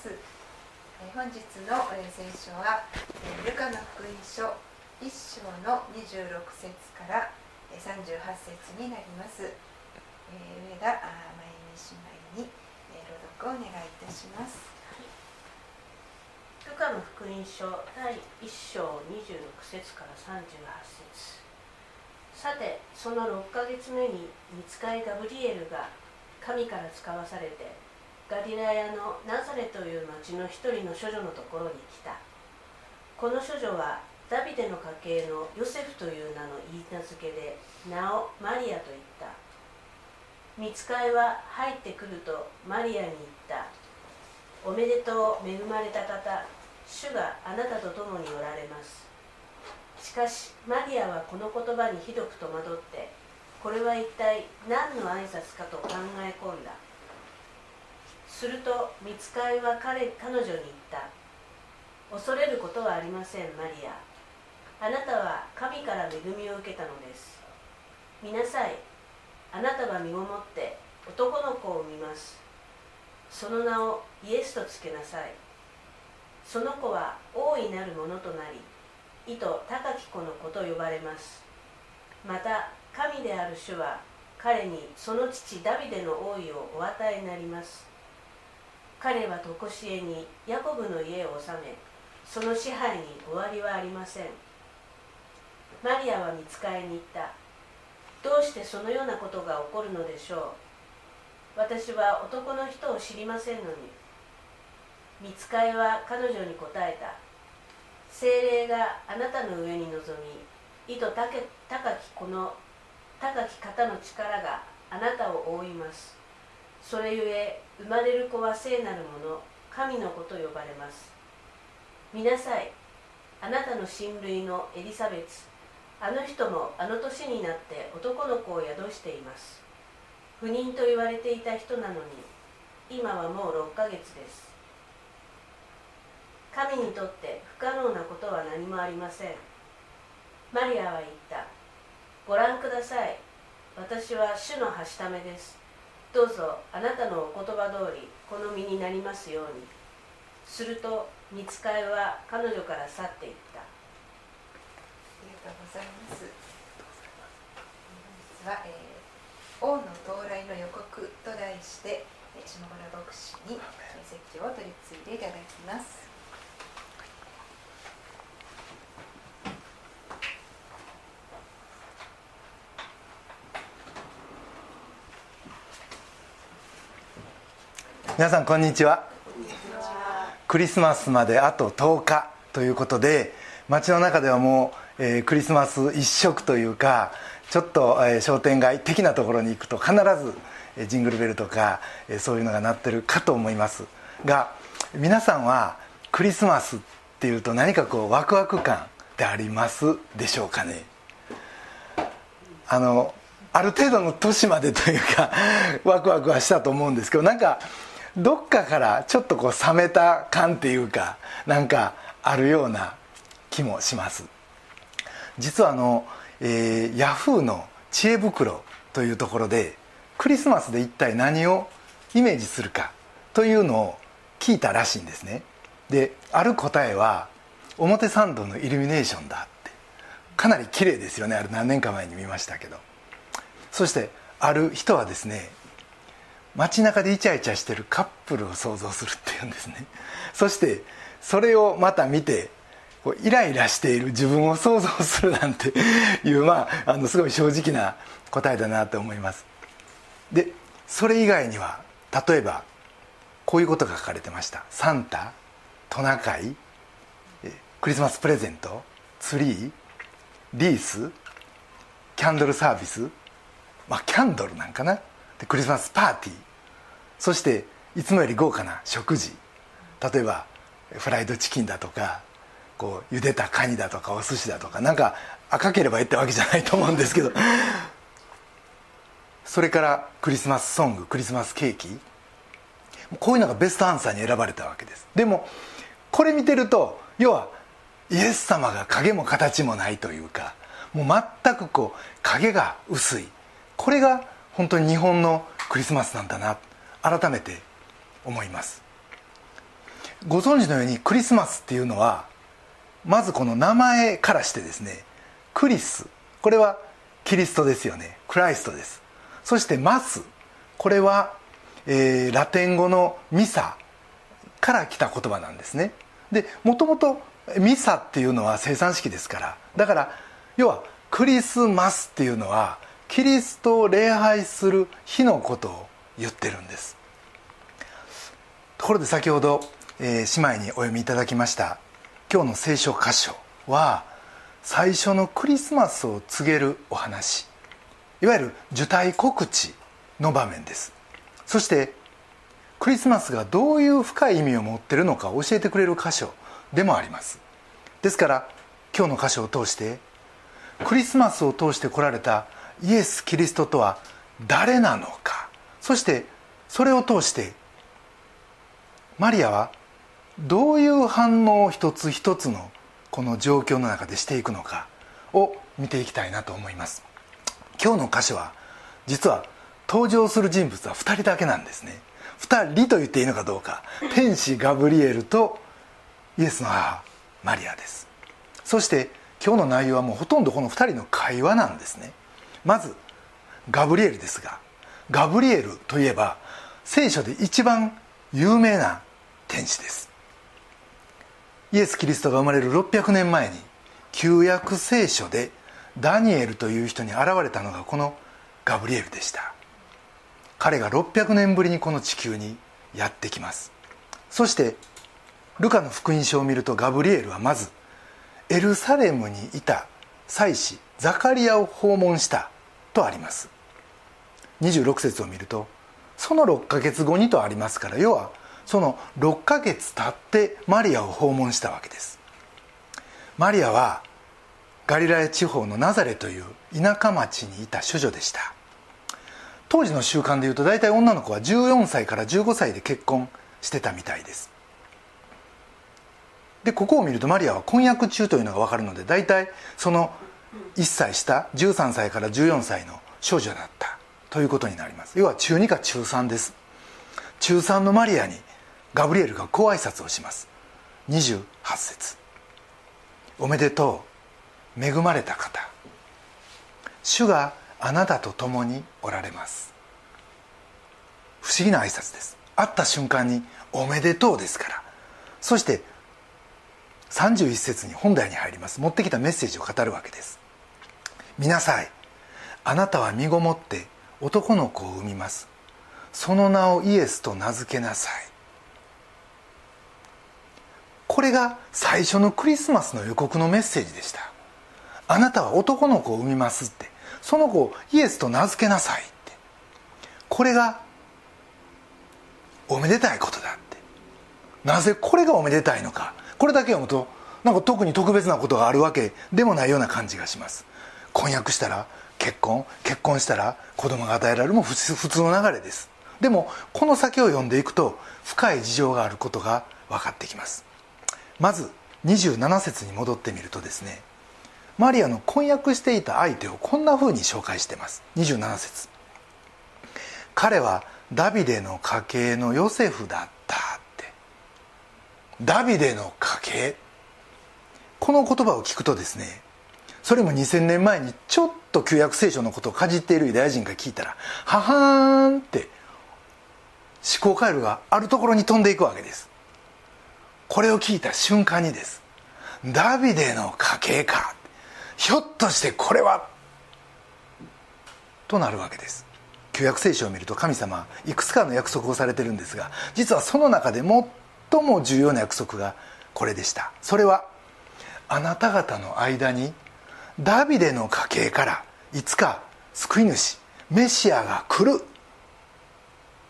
ます。本日の聖書はルカの福音書1章の26節から38節になります。上田真由美姉妹に朗読をお願いいたします。ルカの福音書第1章26節から38節。さてその6ヶ月目に見つかいガブリエルが神から使わされてガリラヤのナザレという町の一人の処女のところに来た。この処女はダビデの家系のヨセフという名の言い名付けで名をマリアと言った。見つかいは入ってくるとマリアに言った。おめでとう恵まれた方。主があなたと共におられます。しかしマリアはこの言葉にひどく戸惑ってこれは一体何の挨拶かと考え込んだ。すると見つかいは彼彼女に言った。恐れることはありませんマリア。あなたは神から恵みを受けたのです。見なさい。あなたは身ごもって男の子を産みます。その名をイエスとつけなさい。その子は大いなるものとなり意図高き子の子と呼ばれます。また神である主は彼にその父ダビデの王位をお与えになります。彼は常しえにヤコブの家を治めその支配に終わりはありません。マリアは見つかりに行った。どうしてそのようなことが起こるのでしょう。私は男の人を知りませんのに。見つかいは彼女に答えた。精霊があなたの上に臨み意図高きこの高き方の力があなたを覆います。それゆえ生まれる子は聖なるもの神の子と呼ばれます。見なさい。あなたの親類のエリザベツ。あの人もあの年になって男の子を宿しています。不妊と言われていた人なのに今はもう6ヶ月です。神にとって不可能なことは何もありません。マリアは言った。ご覧ください。私は主のはしためです。どうぞあなたのお言葉通りこの身になりますように。すると見つかいは彼女から去っていった。ありがとうございます。本日は、えー、王の到来の予告と題して下村牧師に説教を取り次いでいただきます皆さんこんにちは。クリスマスまであと10日ということで街の中ではもう、えー、クリスマス一色というかちょっと、えー、商店街的なところに行くと必ず、えー、ジングルベルとか、えー、そういうのが鳴ってるかと思います。が皆さんはクリスマスっていうと何かこうワクワク感ってありますでしょうかね？あのある程度の年までというかワクワクはしたと思うんですけどなんかどっかからちょっとこう冷めた感っていうかなんかあるような気もします。実はあの、えー、ヤフーの知恵袋というところでクリスマスで一体何をイメージするかというのを聞いたらしいんですね。である答えは表参道のイルミネーションだって。かなり綺麗ですよね。あれ何年か前に見ましたけど。そしてある人はですね街中でイチャイチャしてるカップルを想像するっていうんですね。そしてそれをまた見てこうイライラしている自分を想像するなんていう まああのすごい正直な答えだなと思います。でそれ以外には例えばこういうことが書かれてました。サンタトナカイクリスマスプレゼントツリーリースキャンドルサービス。まあキャンドルなんかな。でクリスマスパーティー。そしていつもより豪華な食事。例えばフライドチキンだとかこう茹でたカニだとかお寿司だとかなんか赤ければいいってわけじゃないと思うんですけど。それからクリスマスソングクリスマスケーキ。こういうのがベストアンサーに選ばれたわけです。でもこれ見てると要はイエス様が影も形もないというかもう全くこう影が薄い。これが本当に日本のクリスマスなんだな改めて思います。ご存知のようにクリスマスっていうのはまずこの名前からしてですねクリスこれはキリストですよねクライストです。そしてマスこれは、えー、ラテン語のミサから来た言葉なんですね。でもともとミサっていうのは生産式ですからだから要はクリスマスっていうのはキリストを礼拝する日のことを言ってるんです。ところで先ほど、えー、姉妹にお読みいただきました。今日の聖書箇所は最初のクリスマスを告げるお話。いわゆる受胎告知の場面です。そしてクリスマスがどういう深い意味を持ってるのか教えてくれる箇所でもあります。ですから今日の箇所を通してクリスマスを通して来られたイエス・キリストとは誰なのか。そしてそれを通してマリアはどういう反応を一つ一つのこの状況の中でしていくのかを見ていきたいなと思います。今日の箇所は実は登場する人物は2人だけなんですね。2人と言っていいのかどうか。天使ガブリエルとイエスの母マリアです。そして今日の内容はもうほとんどこの2人の会話なんですね。まずガブリエルですがガブリエルといえば聖書で一番有名な天使です。イエス・キリストが生まれる600年前に旧約聖書でダニエルという人に現れたのがこのガブリエルでした。彼が600年ぶりにこの地球にやってきます。そしてルカの福音書を見るとガブリエルはまずエルサレムにいた祭司ザカリアを訪問したとあります。26節を見るとその6ヶ月後にとありますから要はその6ヶ月経ってマリアを訪問したわけです。マリアはガリラヤ地方のナザレという田舎町にいた処女でした。当時の習慣でいうと大体女の子は14歳から15歳で結婚してたみたいです。でここを見るとマリアは婚約中というのが分かるので大体その1歳下13歳から14歳の少女だった。ということになります。要は中2か中3です。中3のマリアにガブリエルがこう挨拶をします。28節。おめでとう恵まれた方。主があなたと共におられます。不思議な挨拶です。会った瞬間におめでとうですから。そして31節に本題に入ります。持ってきたメッセージを語るわけです。見なさい。あなたは身ごもって男の子を産みます。その名をイエスと名付けなさい。これが最初のクリスマスの予告のメッセージでした。あなたは男の子を産みますって。その子をイエスと名付けなさいって。これがおめでたいことだって。なぜこれがおめでたいのか。これだけ読むとなんか特に特別なことがあるわけでもないような感じがします。婚約したら結婚結婚したら子供が与えられるも普通の流れです。でもこの先を読んでいくと深い事情があることが分かってきます。まず27節に戻ってみるとですねマリアの婚約していた相手をこんなふうに紹介してます。27節。彼はダビデの家系のヨセフだったって。ダビデの家系。この言葉を聞くとですねそれも2000年前にちょっと旧約聖書のことをかじっているユダヤ人が聞いたらははーんって思考回路があるところに飛んでいくわけです。これを聞いた瞬間にです。ダビデの家系かひょっとしてこれはとなるわけです。旧約聖書を見ると神様はいくつかの約束をされてるんですが実はその中で最最も重要な約束がこれでした。それはあなた方の間にダビデの家系からいつか救い主メシアが来る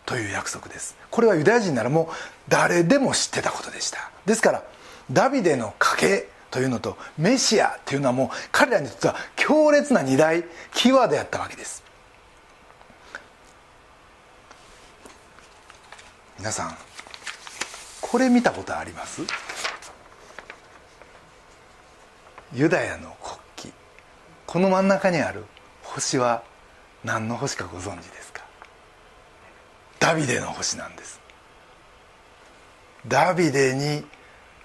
という約束です。これはユダヤ人ならもう誰でも知ってたことでした。ですからダビデの家系というのとメシアというのはもう彼らにとっては強烈な二大キーワードやったわけです。皆さんこれ見たことあります？ユダヤのこの真ん中にある星は何の星かご存知ですか？ダビデの星なんです。ダビデに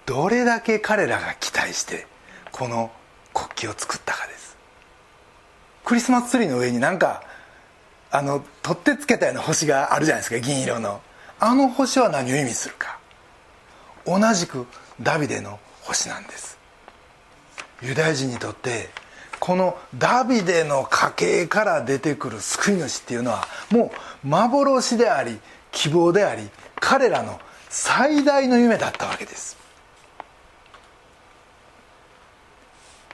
どれだけ彼らが期待してこの国旗を作ったかです。クリスマスツリーの上になんかあの取ってつけたような星があるじゃないですか銀色の。あの星は何を意味するか。同じくダビデの星なんです。ユダヤ人にとってこのダビデの家系から出てくる救い主っていうのはもう幻であり希望であり彼らの最大の夢だったわけです。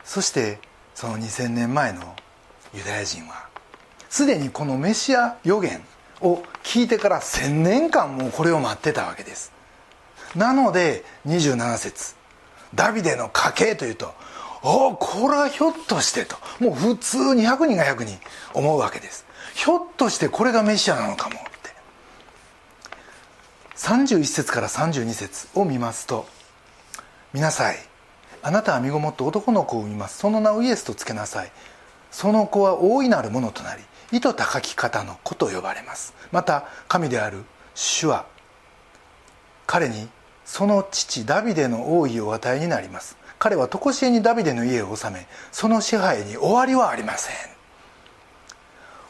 そしてその2000年前のユダヤ人はすでにこのメシア予言を聞いてから1000年間もこれを待ってたわけです。なので27節。ダビデの家系というとおこれはひょっとしてと。もう普通に100人が100人思うわけです。ひょっとしてこれがメシアなのかもって。31節から32節を見ますと「見なさい。あなたは身ごもって男の子を産みます。その名をイエスとつけなさい。その子は大いなるものとなり意図高き方の子と呼ばれます。また神である主は彼にその父ダビデの王位をお与えになります。彼は常しえにダビデの家を治めその支配に終わりはありません。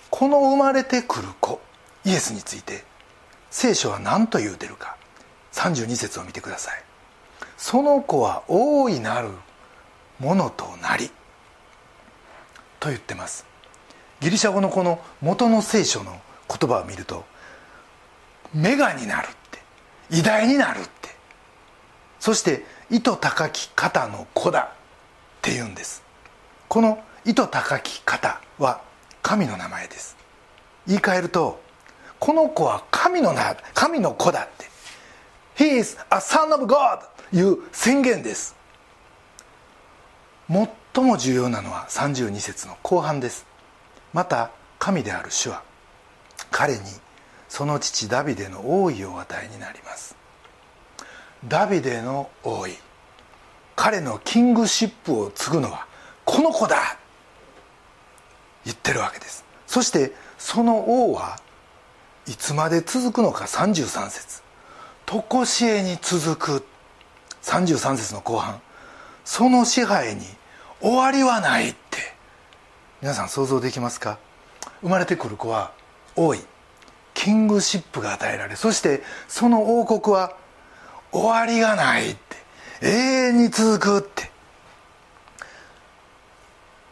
この生まれてくる子イエスについて聖書は何と言うてるか32節を見てください。その子は大いなるものとなりと言ってます。ギリシャ語のこの元の聖書の言葉を見るとメガになるって偉大になるってそして意図高き方の子だって言うんです。この意図高き方は神の名前です。言い換えるとこの子は神の名神の子だって。He is a son of God という宣言です。最も重要なのは32節の後半です。また神である主は彼にその父ダビデの王位を与えになります。ダビデの王位。彼のキングシップを継ぐのはこの子だ言ってるわけです。そしてその王はいつまで続くのか33節。常しえに続く33節の後半。その支配に終わりはないって。皆さん想像できますか？生まれてくる子は王位キングシップが与えられそしてその王国は終わりがないって。永遠に続くって。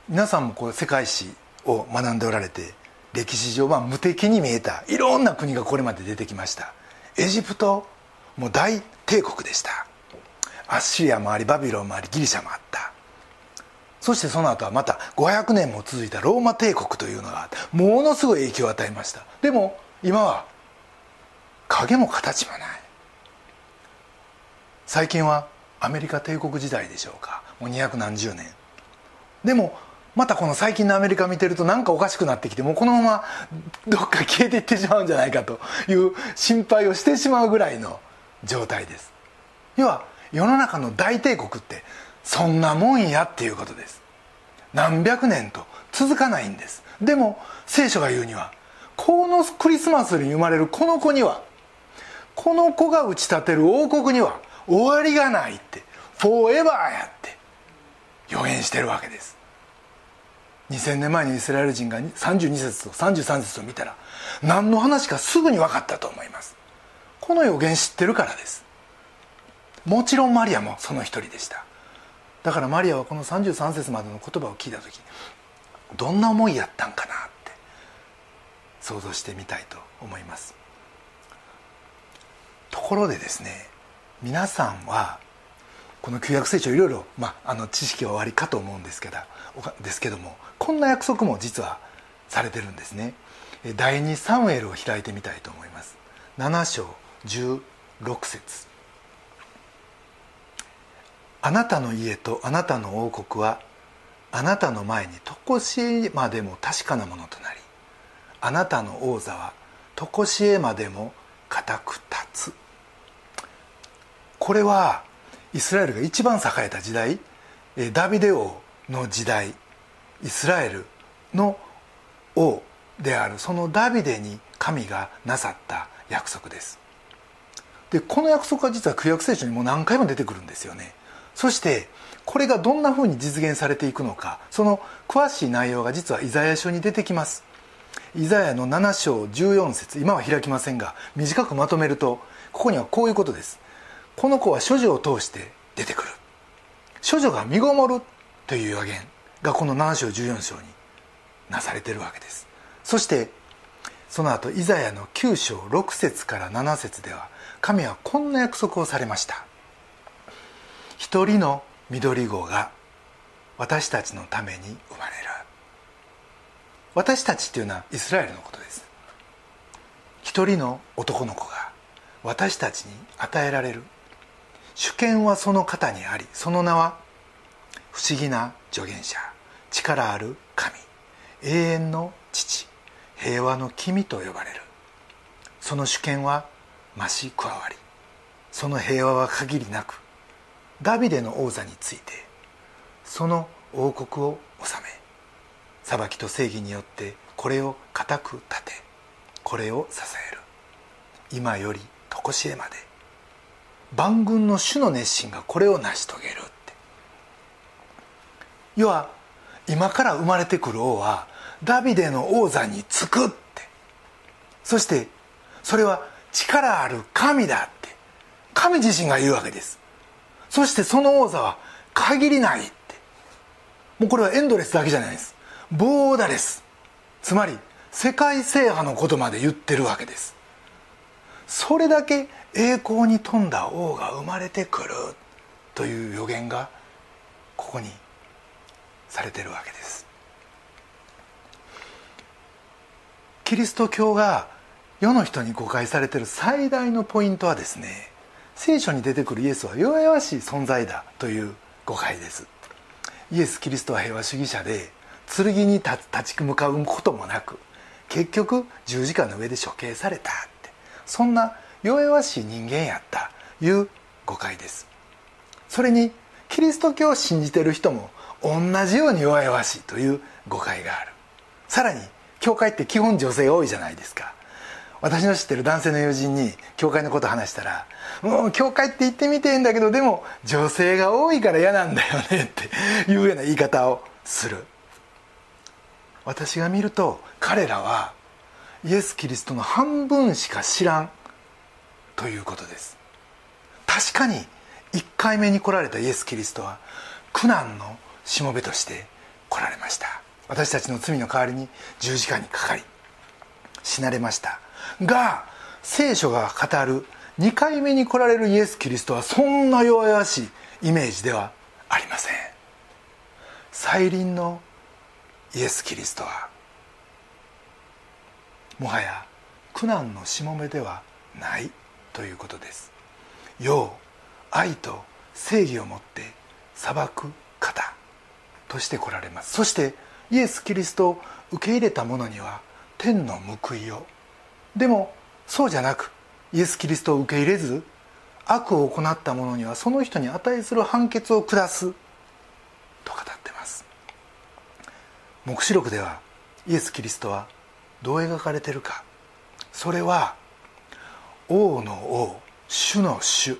皆さんもこう世界史を学んでおられて歴史上は無敵に見えたいろんな国がこれまで出てきました。エジプトもう大帝国でした。アッシリアもありバビロンもありギリシャもあった。そしてその後はまた500年も続いたローマ帝国というのがものすごい影響を与えました。でも今は影も形もない。最近はアメリカ帝国時代でしょうか。もう200何十年。でもまたこの最近のアメリカ見てると何かおかしくなってきてもうこのままどっか消えていってしまうんじゃないかという心配をしてしまうぐらいの状態です。要は世の中の大帝国ってそんなもんやっていうことです。何百年と続かないんです。でも聖書が言うにはこのクリスマスに生まれるこの子にはこの子が打ち立てる王国には終わりがないってフォーエバーやって予言してるわけです。2000年前にイスラエル人が32節と33節を見たら何の話かすぐに分かったと思います。この予言知ってるからです。もちろんマリアもその一人でした。だからマリアはこの33節までの言葉を聞いた時どんな思いやったんかなって想像してみたいと思います。ところでですね皆さんはこの旧約聖書いろいろ、まあ、あの知識はおありかと思うんですけどですけどもこんな約束も実はされてるんですね。第2サムエルを開いてみたいと思います。7章16節。あなたの家とあなたの王国はあなたの前に常しえまでも確かなものとなりあなたの王座は常しえまでも固く立つ。これはイスラエルが一番栄えた時代ダビデ王の時代イスラエルの王である。そのダビデに神がなさった約束です。でこの約束は実は旧約聖書にもう何回も出てくるんですよね。そしてこれがどんなふうに実現されていくのかその詳しい内容が実はイザヤ書に出てきます。イザヤの7章14節今は開きませんが短くまとめるとここにはこういうことです。この子は処女を通して出てくる。処女が身ごもるという予言がこの7章14章になされてるわけです。そしてその後イザヤの9章6節から7節では神はこんな約束をされました。一人の緑子が私たちのために生まれる。私たちっていうのはイスラエルのことです。一人の男の子が私たちに与えられる。主権はその方にありその名は不思議な助言者力ある神永遠の父平和の君と呼ばれる。その主権は増し加わりその平和は限りなくダビデの王座についてその王国を治め裁きと正義によってこれを固く立てこれを支える。今より常しえまで万軍の主の熱心がこれを成し遂げるって。要は今から生まれてくる王はダビデの王座につくって。そしてそれは力ある神だって。神自身が言うわけです。そしてその王座は限りないって。もうこれはエンドレスだけじゃないです。ボーダレスつまり世界制覇のことまで言ってるわけです。それだけ栄光に富んだ王が生まれてくるという予言がここにされてるわけです。キリスト教が世の人に誤解されてる最大のポイントはですね聖書に出てくるイエスは弱々しい存在だという誤解です。イエス・キリストは平和主義者で剣に立ち向かうこともなく結局十字架の上で処刑されたって。そんな弱々しい人間やったいう誤解です。それにキリスト教を信じてる人も同じように弱々しいという誤解がある。さらに教会って基本女性多いじゃないですか。私の知ってる男性の友人に教会のこと話したら「もう教会って行ってみてんだけどでも女性が多いから嫌なんだよね」っていうような言い方をする。私が見ると彼らはイエス・キリストの半分しか知らんということです。確かに1回目に来られたイエス・キリストは苦難のしもべとして来られました。私たちの罪の代わりに十字架にかかり死なれました。が聖書が語る2回目に来られるイエス・キリストはそんな弱々しいイメージではありません。再臨のイエス・キリストはもはや苦難のしもべではない。ということです。世愛と正義をもって裁く方として来られます。そしてイエス・キリストを受け入れた者には天の報いを。でもそうじゃなくイエス・キリストを受け入れず悪を行った者にはその人に値する判決を下すと語ってます。黙示録ではイエス・キリストはどう描かれてるか。それは王の王主の主。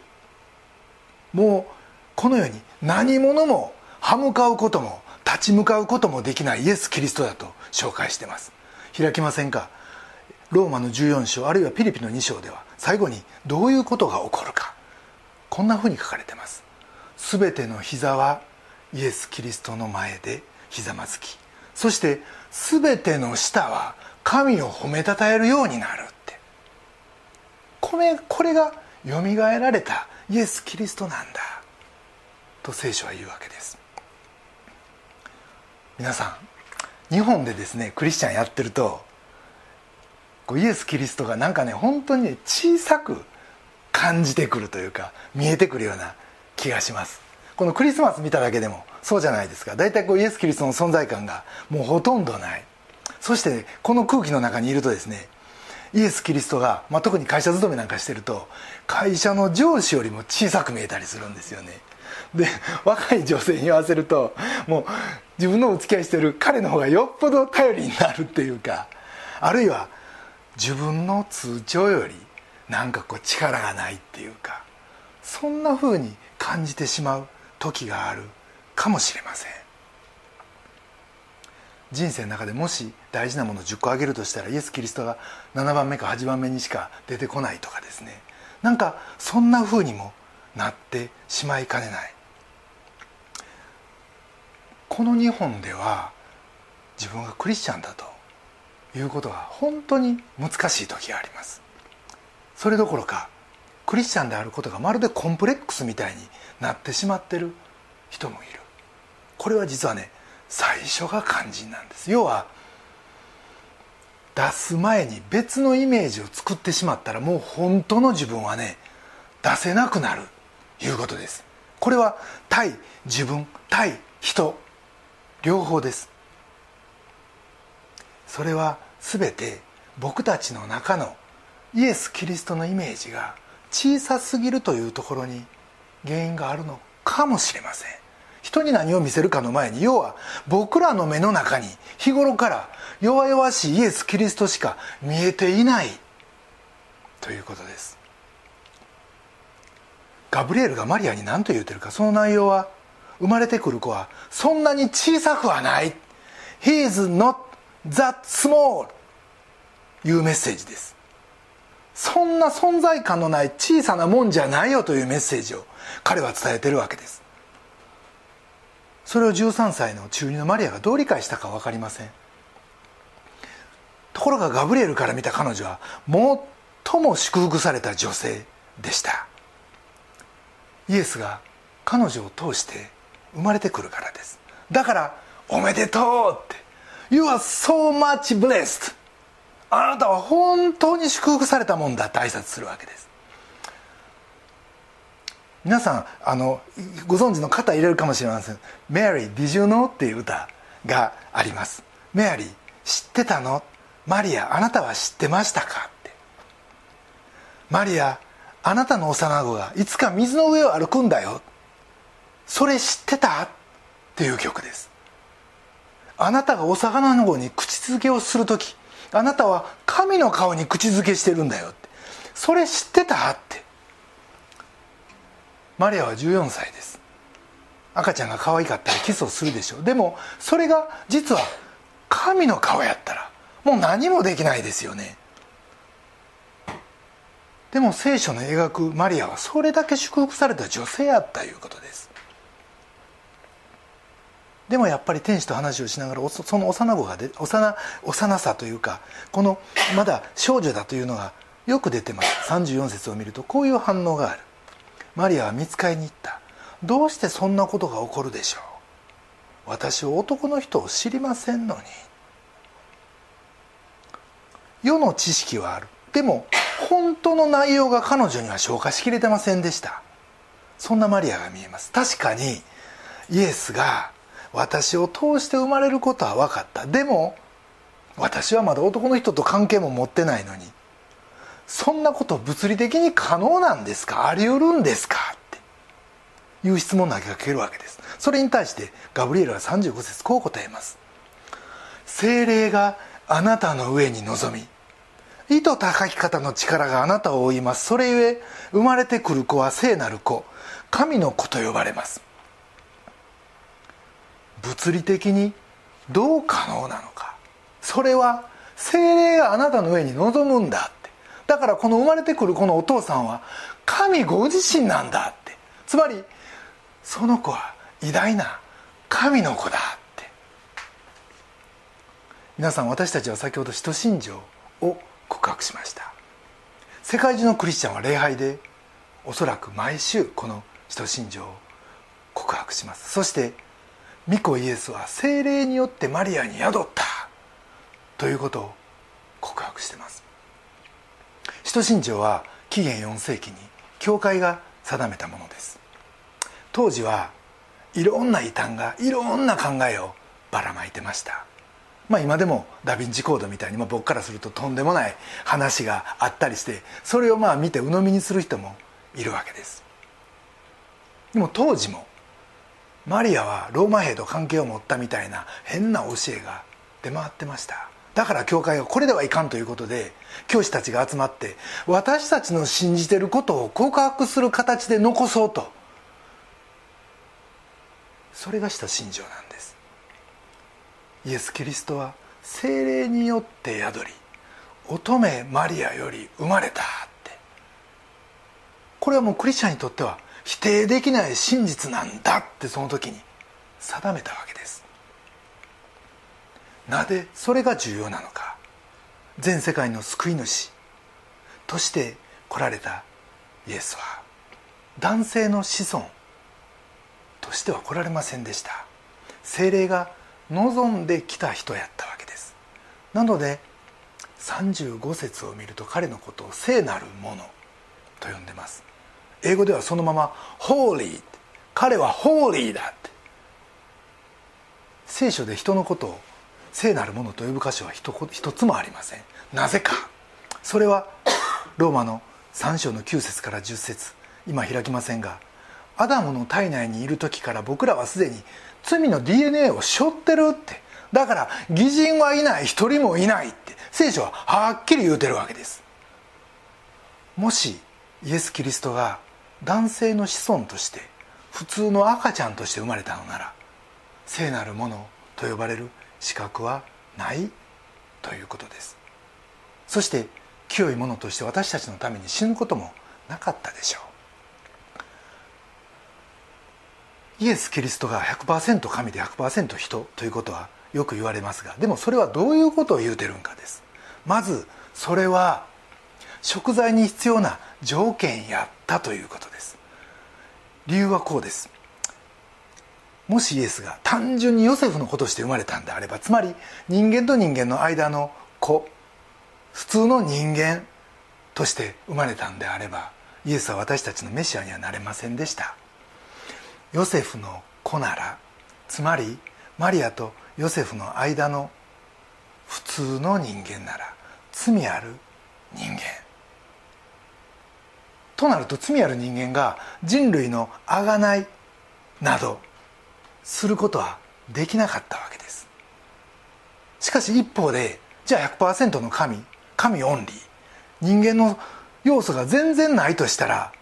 もうこのように何者も歯向かうことも立ち向かうこともできないイエス・キリストだと紹介してます。開きませんか？ローマの14章あるいはピリピの2章では最後にどういうことが起こるか。こんなふうに書かれてます。全ての膝はイエス・キリストの前でひざまずき。そして全ての舌は神を褒めたたえるようになる。これこれがよみがえられたイエス・キリストなんだと聖書は言うわけです。皆さん日本でですねクリスチャンやってるとイエス・キリストがなんかね本当にね小さく感じてくるというか見えてくるような気がします。このクリスマス見ただけでもそうじゃないですか。大体こうイエス・キリストの存在感がもうほとんどない。そして、ね、この空気の中にいるとですねイエス・キリストが、まあ、特に会社勤めなんかしてると会社の上司よりも小さく見えたりするんですよね。で若い女性に言わせるともう自分のお付き合いしてる彼の方がよっぽど頼りになるっていうかあるいは自分の通帳よりなんかこう力がないっていうかそんな風に感じてしまう時があるかもしれません。人生の中でもし大事なものを10個あげるとしたらイエス・キリストが7番目か8番目にしか出てこないとかですね。なんかそんな風にもなってしまいかねない。この日本では自分がクリスチャンだということが本当に難しい時があります。それどころかクリスチャンであることがまるでコンプレックスみたいになってしまってる人もいる。これは実はね最初が肝心なんです。要は出す前に別のイメージを作ってしまったらもう本当の自分はね出せなくなるいうことです。これは対自分対人両方です。それは全て僕たちの中のイエス・キリストのイメージが小さすぎるというところに原因があるのかもしれません。人に何を見せるかの前に要は僕らの目の中に日頃から弱々しいイエス・キリストしか見えていないということです。ガブリエルがマリアに何と言うてるかその内容は生まれてくる子はそんなに小さくはない。He is not that small いうメッセージです。そんな存在感のない小さなもんじゃないよというメッセージを彼は伝えてるわけです。それを13歳の中二のマリアがどう理解したか分かりません。ところがガブリエルから見た彼女は最も祝福された女性でした。イエスが彼女を通して生まれてくるからです。だから「おめでとう」って「You are so much blessed」あなたは本当に祝福されたもんだって挨拶するわけです。皆さんあのご存知の方入れるかもしれません「Mary did you know?」っていう歌があります「メアリー知ってたの?」「マリアあなたは知ってましたか?」って「マリアあなたの幼子がいつか水の上を歩くんだよ」それ知ってた？っていう曲です。あなたがお魚の子に口づけをする時あなたは神の顔に口づけしてるんだよって。それ知ってた？って。マリアは14歳です。赤ちゃんが可愛かったらキスをするでしょう。でもそれが実は神の顔やったらもう何もできないですよね。でも聖書の描くマリアはそれだけ祝福された女性やったということです。でもやっぱり天使と話をしながらその幼子がで幼幼さというかこのまだ少女だというのがよく出てます。34節を見るとこういう反応がある。マリアは見つかりに行った。どうしてそんなことが起こるでしょう？私は男の人を知りませんのに。世の知識はある。でも本当の内容が彼女には消化しきれてませんでした。そんなマリアが見えます。確かにイエスが私を通して生まれることは分かった。でも私はまだ男の人と関係も持ってないのに。そんなこと物理的に可能なんですか？あり得るんですか？って。いう質問を投げかけるわけです。それに対してガブリエルは35節こう答えます。精霊があなたの上に臨み意図高き方の力があなたを追います。それゆえ生まれてくる子は聖なる子神の子と呼ばれます。物理的にどう可能なのか？それは精霊があなたの上に臨むんだ。だからこの生まれてくるこのお父さんは神ご自身なんだって。つまりその子は偉大な神の子だって。皆さん私たちは先ほど使徒信条を告白しました。世界中のクリスチャンは礼拝でおそらく毎週この使徒信条を告白します。そして御子イエスは精霊によってマリアに宿ったということを告白してます。使徒信条は紀元4世紀に教会が定めたものです。当時はいろんな異端がいろんな考えをばらまいてました。まあ今でもダ・ヴィンチコードみたいに、まあ、僕からするととんでもない話があったりしてそれをまあ見て鵜呑みにする人もいるわけです。でも当時もマリアはローマ兵と関係を持ったみたいな変な教えが出回ってました。だから教会がこれではいかんということで教師たちが集まって私たちの信じてることを告白する形で残そうと。それがした信条なんです。イエス・キリストは精霊によって宿り乙女マリアより生まれたって。これはもうクリスチャンにとっては否定できない真実なんだってその時に定めたわけです。なぜそれが重要なのか。全世界の救い主として来られたイエスは男性の子孫としては来られませんでした。精霊が望んできた人やったわけです。なので35節を見ると彼のことを聖なるものと呼んでます。英語ではそのまま「ホーリー」彼はホーリーだって。聖書で人のことを聖なるものと呼ぶ箇所は一つもありません。なぜか。それはローマの3章の9節から10節。今開きませんがアダムの体内にいる時から僕らはすでに罪の DNA を背負ってるって。だから義人はいない一人もいないって。聖書ははっきり言うてるわけです。もしイエス・キリストが男性の子孫として普通の赤ちゃんとして生まれたのなら聖なるものと呼ばれる資格はない？ということです。そして清いものとして私たちのために死ぬこともなかったでしょう。イエス・キリストが100%神で100%人ということはよく言われますがでもそれはどういうことを言うてるんかです。まずそれは食材に必要な条件やったということです。理由はこうです。もしイエスが単純にヨセフの子として生まれたんであればつまり人間と人間の間の子普通の人間として生まれたんであればイエスは私たちのメシアにはなれませんでした。ヨセフの子ならつまりマリアとヨセフの間の普通の人間なら罪ある人間。となると罪ある人間が人類の贖いなどすることはできなかったわけです。しかし一方でじゃあ100%の神神オンリー人間の要素が全然ないとしたら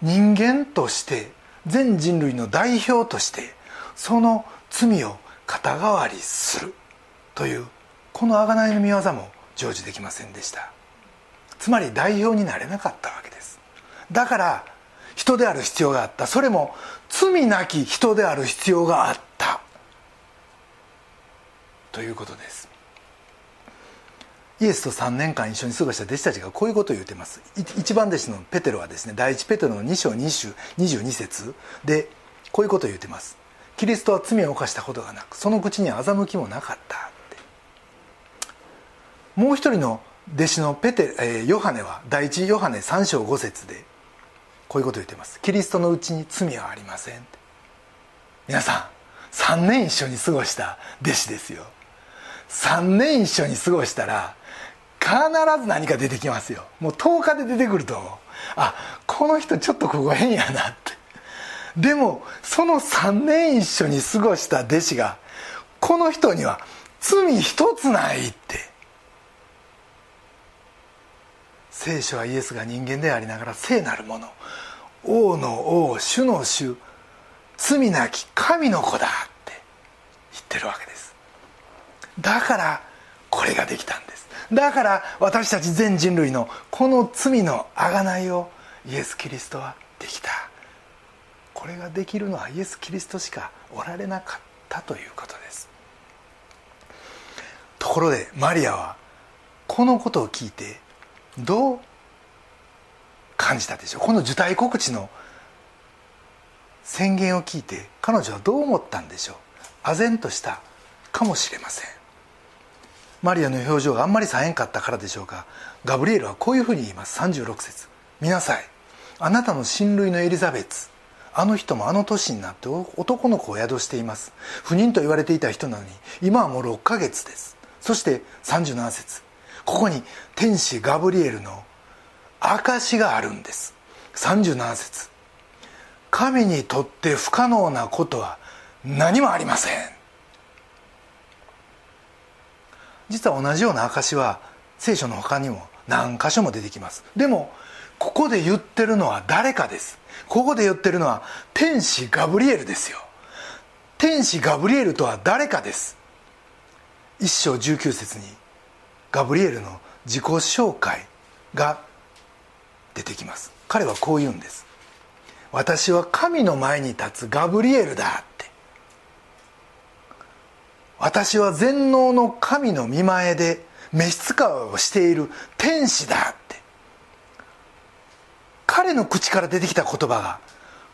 人間として全人類の代表としてその罪を肩代わりするというこの贖いの見業も成就できませんでした。つまり代表になれなかったわけです。だから人である必要があった。それも罪なき人である必要があった。ということです。イエスと3年間一緒に過ごした弟子たちがこういうことを言ってます。一番弟子のペテロはですね第一ペテロの2章22節。でこういうことを言ってます。キリストは罪を犯したことがなくその口に欺きもなかった。っもう一人の弟子のペテ、えー、ヨハネは第一ヨハネ3章5節でこういうことを言ってます。キリストのうちに罪はありません皆さん3年一緒に過ごした弟子ですよ。3年一緒に過ごしたら必ず何か出てきますよ。もう10日で出てくると。思うあこの人ちょっとここ変やなって。でもその3年一緒に過ごした弟子がこの人には罪一つないって。聖書はイエスが人間でありながら聖なるもの。王の王主の主罪なき神の子だって言ってるわけです。だからこれができたんです。だから私たち全人類のこの罪の贖いをイエス・キリストはできた。これができるのはイエス・キリストしかおられなかったということです。ところでマリアはこのことを聞いてどう感じたでしょ。この受胎告知の宣言を聞いて彼女はどう思ったんでしょう。唖然としたかもしれません。マリアの表情があんまりさえんかったからでしょうかガブリエルはこういうふうに言います。36節。見なさい。あなたの親類のエリザベツ。あの人もあの年になって男の子を宿しています。不妊と言われていた人なのに今はもう6ヶ月です。そして37節。ここに天使ガブリエルの証があるんです。37節。神にとって不可能なことは何もありません。実は同じような証は聖書の他にも何箇所も出てきます。でもここで言ってるのは誰かです。ここで言ってるのは天使ガブリエルですよ。天使ガブリエルとは誰かです。一章19節にガブリエルの自己紹介が出てきます。彼はこう言うんです。私は神の前に立つガブリエルだって。私は全能の神の見前で召使いをしている天使だって。彼の口から出てきた言葉が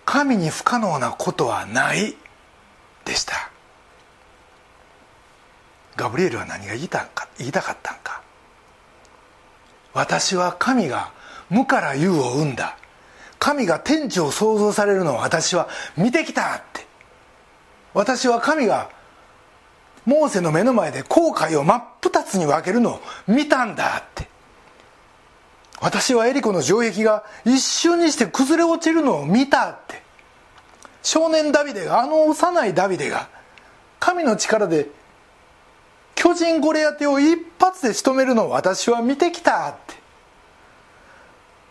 神に不可能なことはないでした。ガブリエルは何が言いたんか言いたかったんか。私は神が無から有を生んだ。神が天地を創造されるのを私は見てきたって。私は神がモーセの目の前で航海を真っ二つに分けるのを見たんだって。私はエリコの城壁が一瞬にして崩れ落ちるのを見たって。少年ダビデがあの幼いダビデが神の力で巨人ゴレアテを一発で仕留めるのを私は見てきたって。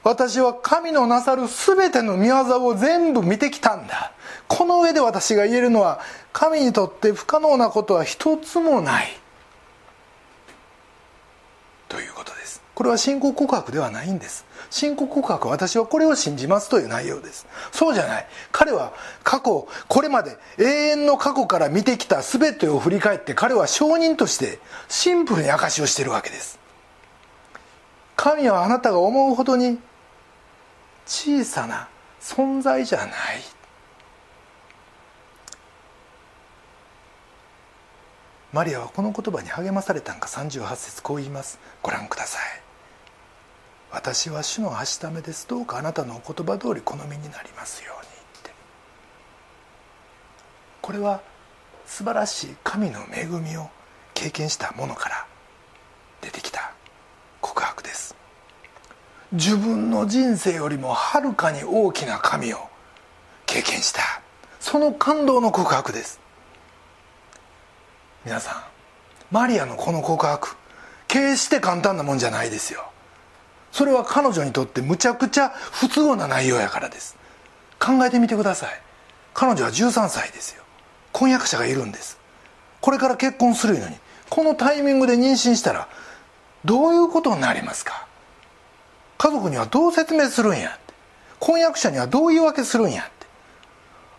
私は神のなさる全ての見業を全部見てきたんだ。この上で私が言えるのは神にとって不可能なことは一つもない。ということです。これは信仰告白ではないんです。信仰告白は私はこれを信じますという内容です。そうじゃない。彼は過去これまで永遠の過去から見てきた全てを振り返って彼は証人としてシンプルに証しをしているわけです。神はあなたが思うほどに小さな存在じゃない。マリアはこの言葉に励まされたんか？38節こう言います。ご覧ください。私は主のはしためです。どうかあなたのお言葉通り好みになりますようにって。これは素晴らしい神の恵みを経験したものから出てきた自分の人生よりもはるかに大きな神を経験した。その感動の告白です。皆さんマリアのこの告白決して簡単なもんじゃないですよ。それは彼女にとってむちゃくちゃ不都合な内容やからです。考えてみてください。彼女は13歳ですよ。婚約者がいるんです。これから結婚するのにこのタイミングで妊娠したらどういうことになりますか？家族にはどう説明するんやって。婚約者にはどう言い訳するんやって。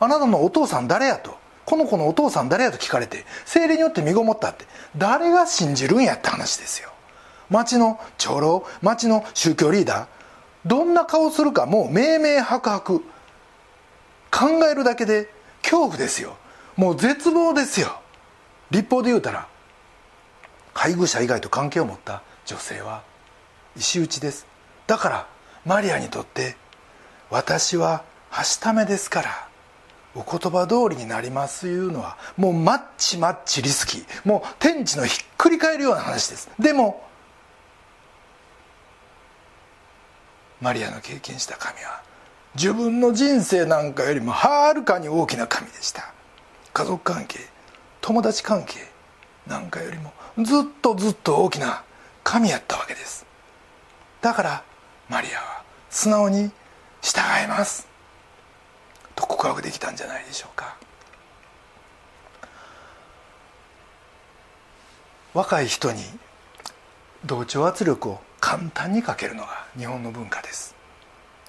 あなたのお父さん誰やと。この子のお父さん誰やと聞かれて精霊によって身ごもったって。誰が信じるんやって話ですよ。町の長老町の宗教リーダー。どんな顔するかもう明々白々考えるだけで恐怖ですよ。もう絶望ですよ。立法で言うたら配偶者以外と関係を持った女性は石打ちです。だからマリアにとって私ははしためですからお言葉通りになりますいうのはもうマッチマッチリスキーもう天地のひっくり返るような話です。でもマリアの経験した神は自分の人生なんかよりもはるかに大きな神でした。家族関係友達関係なんかよりもずっとずっと大きな神やったわけです。だからマリアは素直に従います。と告白できたんじゃないでしょうか。若い人に同調圧力を簡単にかけるのが日本の文化です。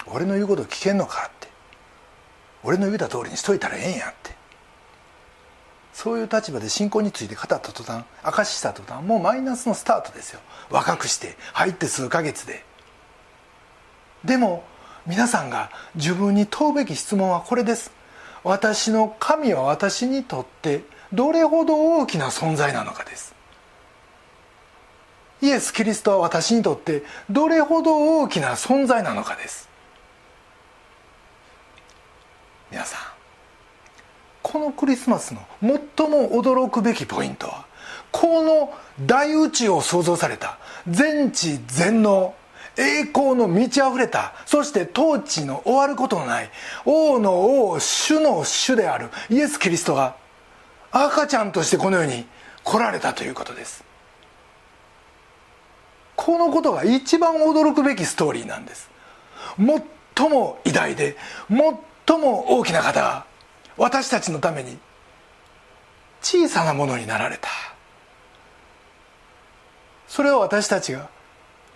俺の言うこと聞けんのかって。俺の言うた通りにしといたらええんやって。そういう立場で信仰について語った途端明かしした途端もうマイナスのスタートですよ。若くして入って数ヶ月で。でも皆さんが自分に問うべき質問はこれです。私の神は私にとってどれほど大きな存在なのかです。イエス・キリストは私にとってどれほど大きな存在なのかです。皆さんこのクリスマスの最も驚くべきポイントはこの大宇宙を創造された全知全能栄光の満ち溢れたそして統治の終わることのない王の王主の主であるイエス・キリストが赤ちゃんとしてこの世に来られたということです。このことが一番驚くべきストーリーなんです。最も偉大で最も大きな方が私たちのために小さなものになられた。それは私たちが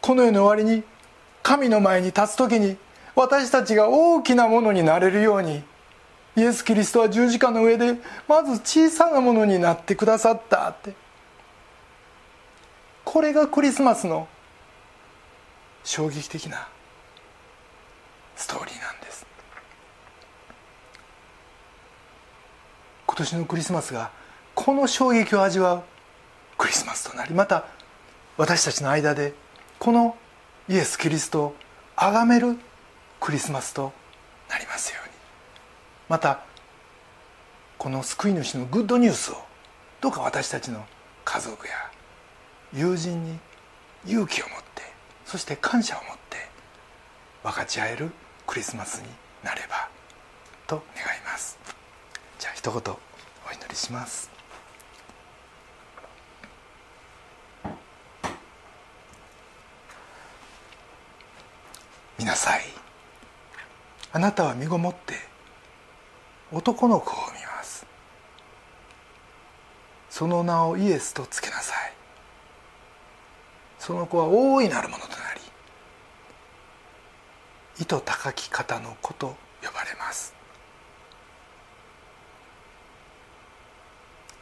この世の終わりに神の前に立つ時に私たちが大きなものになれるようにイエス・キリストは十字架の上でまず小さなものになってくださったって。これがクリスマスの衝撃的なストーリーなんです。今年のクリスマスがこの衝撃を味わうクリスマスとなりまた私たちの間でこのイエス・キリストを崇めるクリスマスとなりますように。またこの救い主のグッドニュースをどうか私たちの家族や友人に勇気を持ってそして感謝を持って分かち合えるクリスマスになればと願います。じゃあ一言お祈りします。見なさい。あなたは身ごもって男の子を見ます。その名をイエスとつけなさい。その子は大いなるものとなり意図高き方の子と呼ばれます。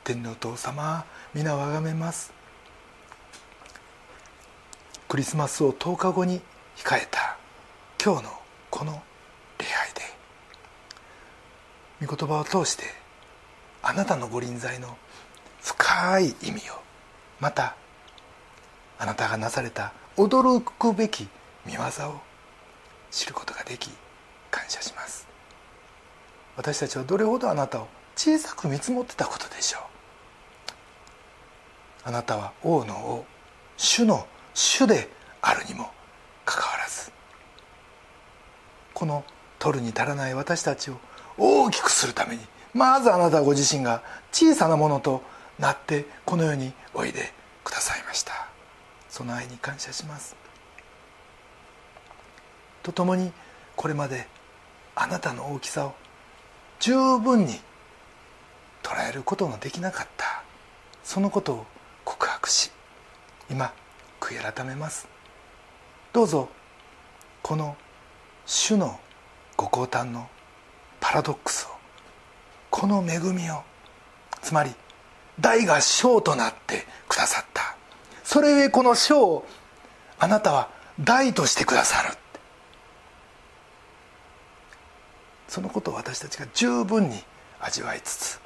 天皇父様皆をあがめます。クリスマスを10日後に控えた。今日のこの礼拝で御言葉を通してあなたのご臨在の深い意味をまたあなたがなされた驚くべき見業を知ることができ感謝します。私たちはどれほどあなたを小さく見積もってたことでしょう。あなたは王の王主の主であるにもかかわらずこの取るに足らない私たちを大きくするためにまずあなたご自身が小さなものとなってこの世においでくださいました。その愛に感謝します。とともにこれまであなたの大きさを十分に捉えることのできなかった。そのことを告白し今悔い改めます。どうぞこの主のご降誕のパラドックスをこの恵みをつまり大が小となってくださった。それゆえこの小をあなたは大としてくださるそのことを私たちが十分に味わいつつ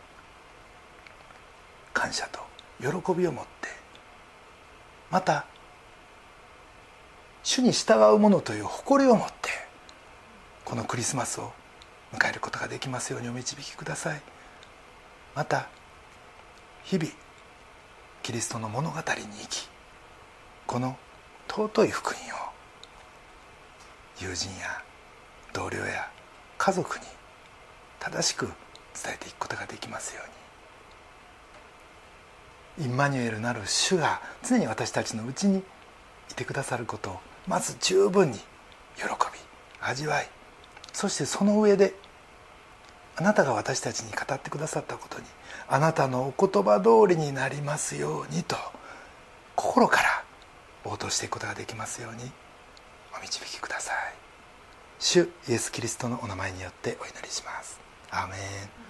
感謝と喜びを持ってまた主に従うものという誇りを持ってこのクリスマスを迎えることができますようにお導きください。また日々キリストの物語に生きこの尊い福音を友人や同僚や家族に正しく伝えていくことができますように。インマニュエルなる主が常に私たちのうちにいてくださることをまず十分に喜び味わいそしてその上であなたが私たちに語ってくださったことにあなたのお言葉通りになりますようにと心から応答していくことができますようにお導きください。主イエス・キリストのお名前によってお祈りします。アーメン。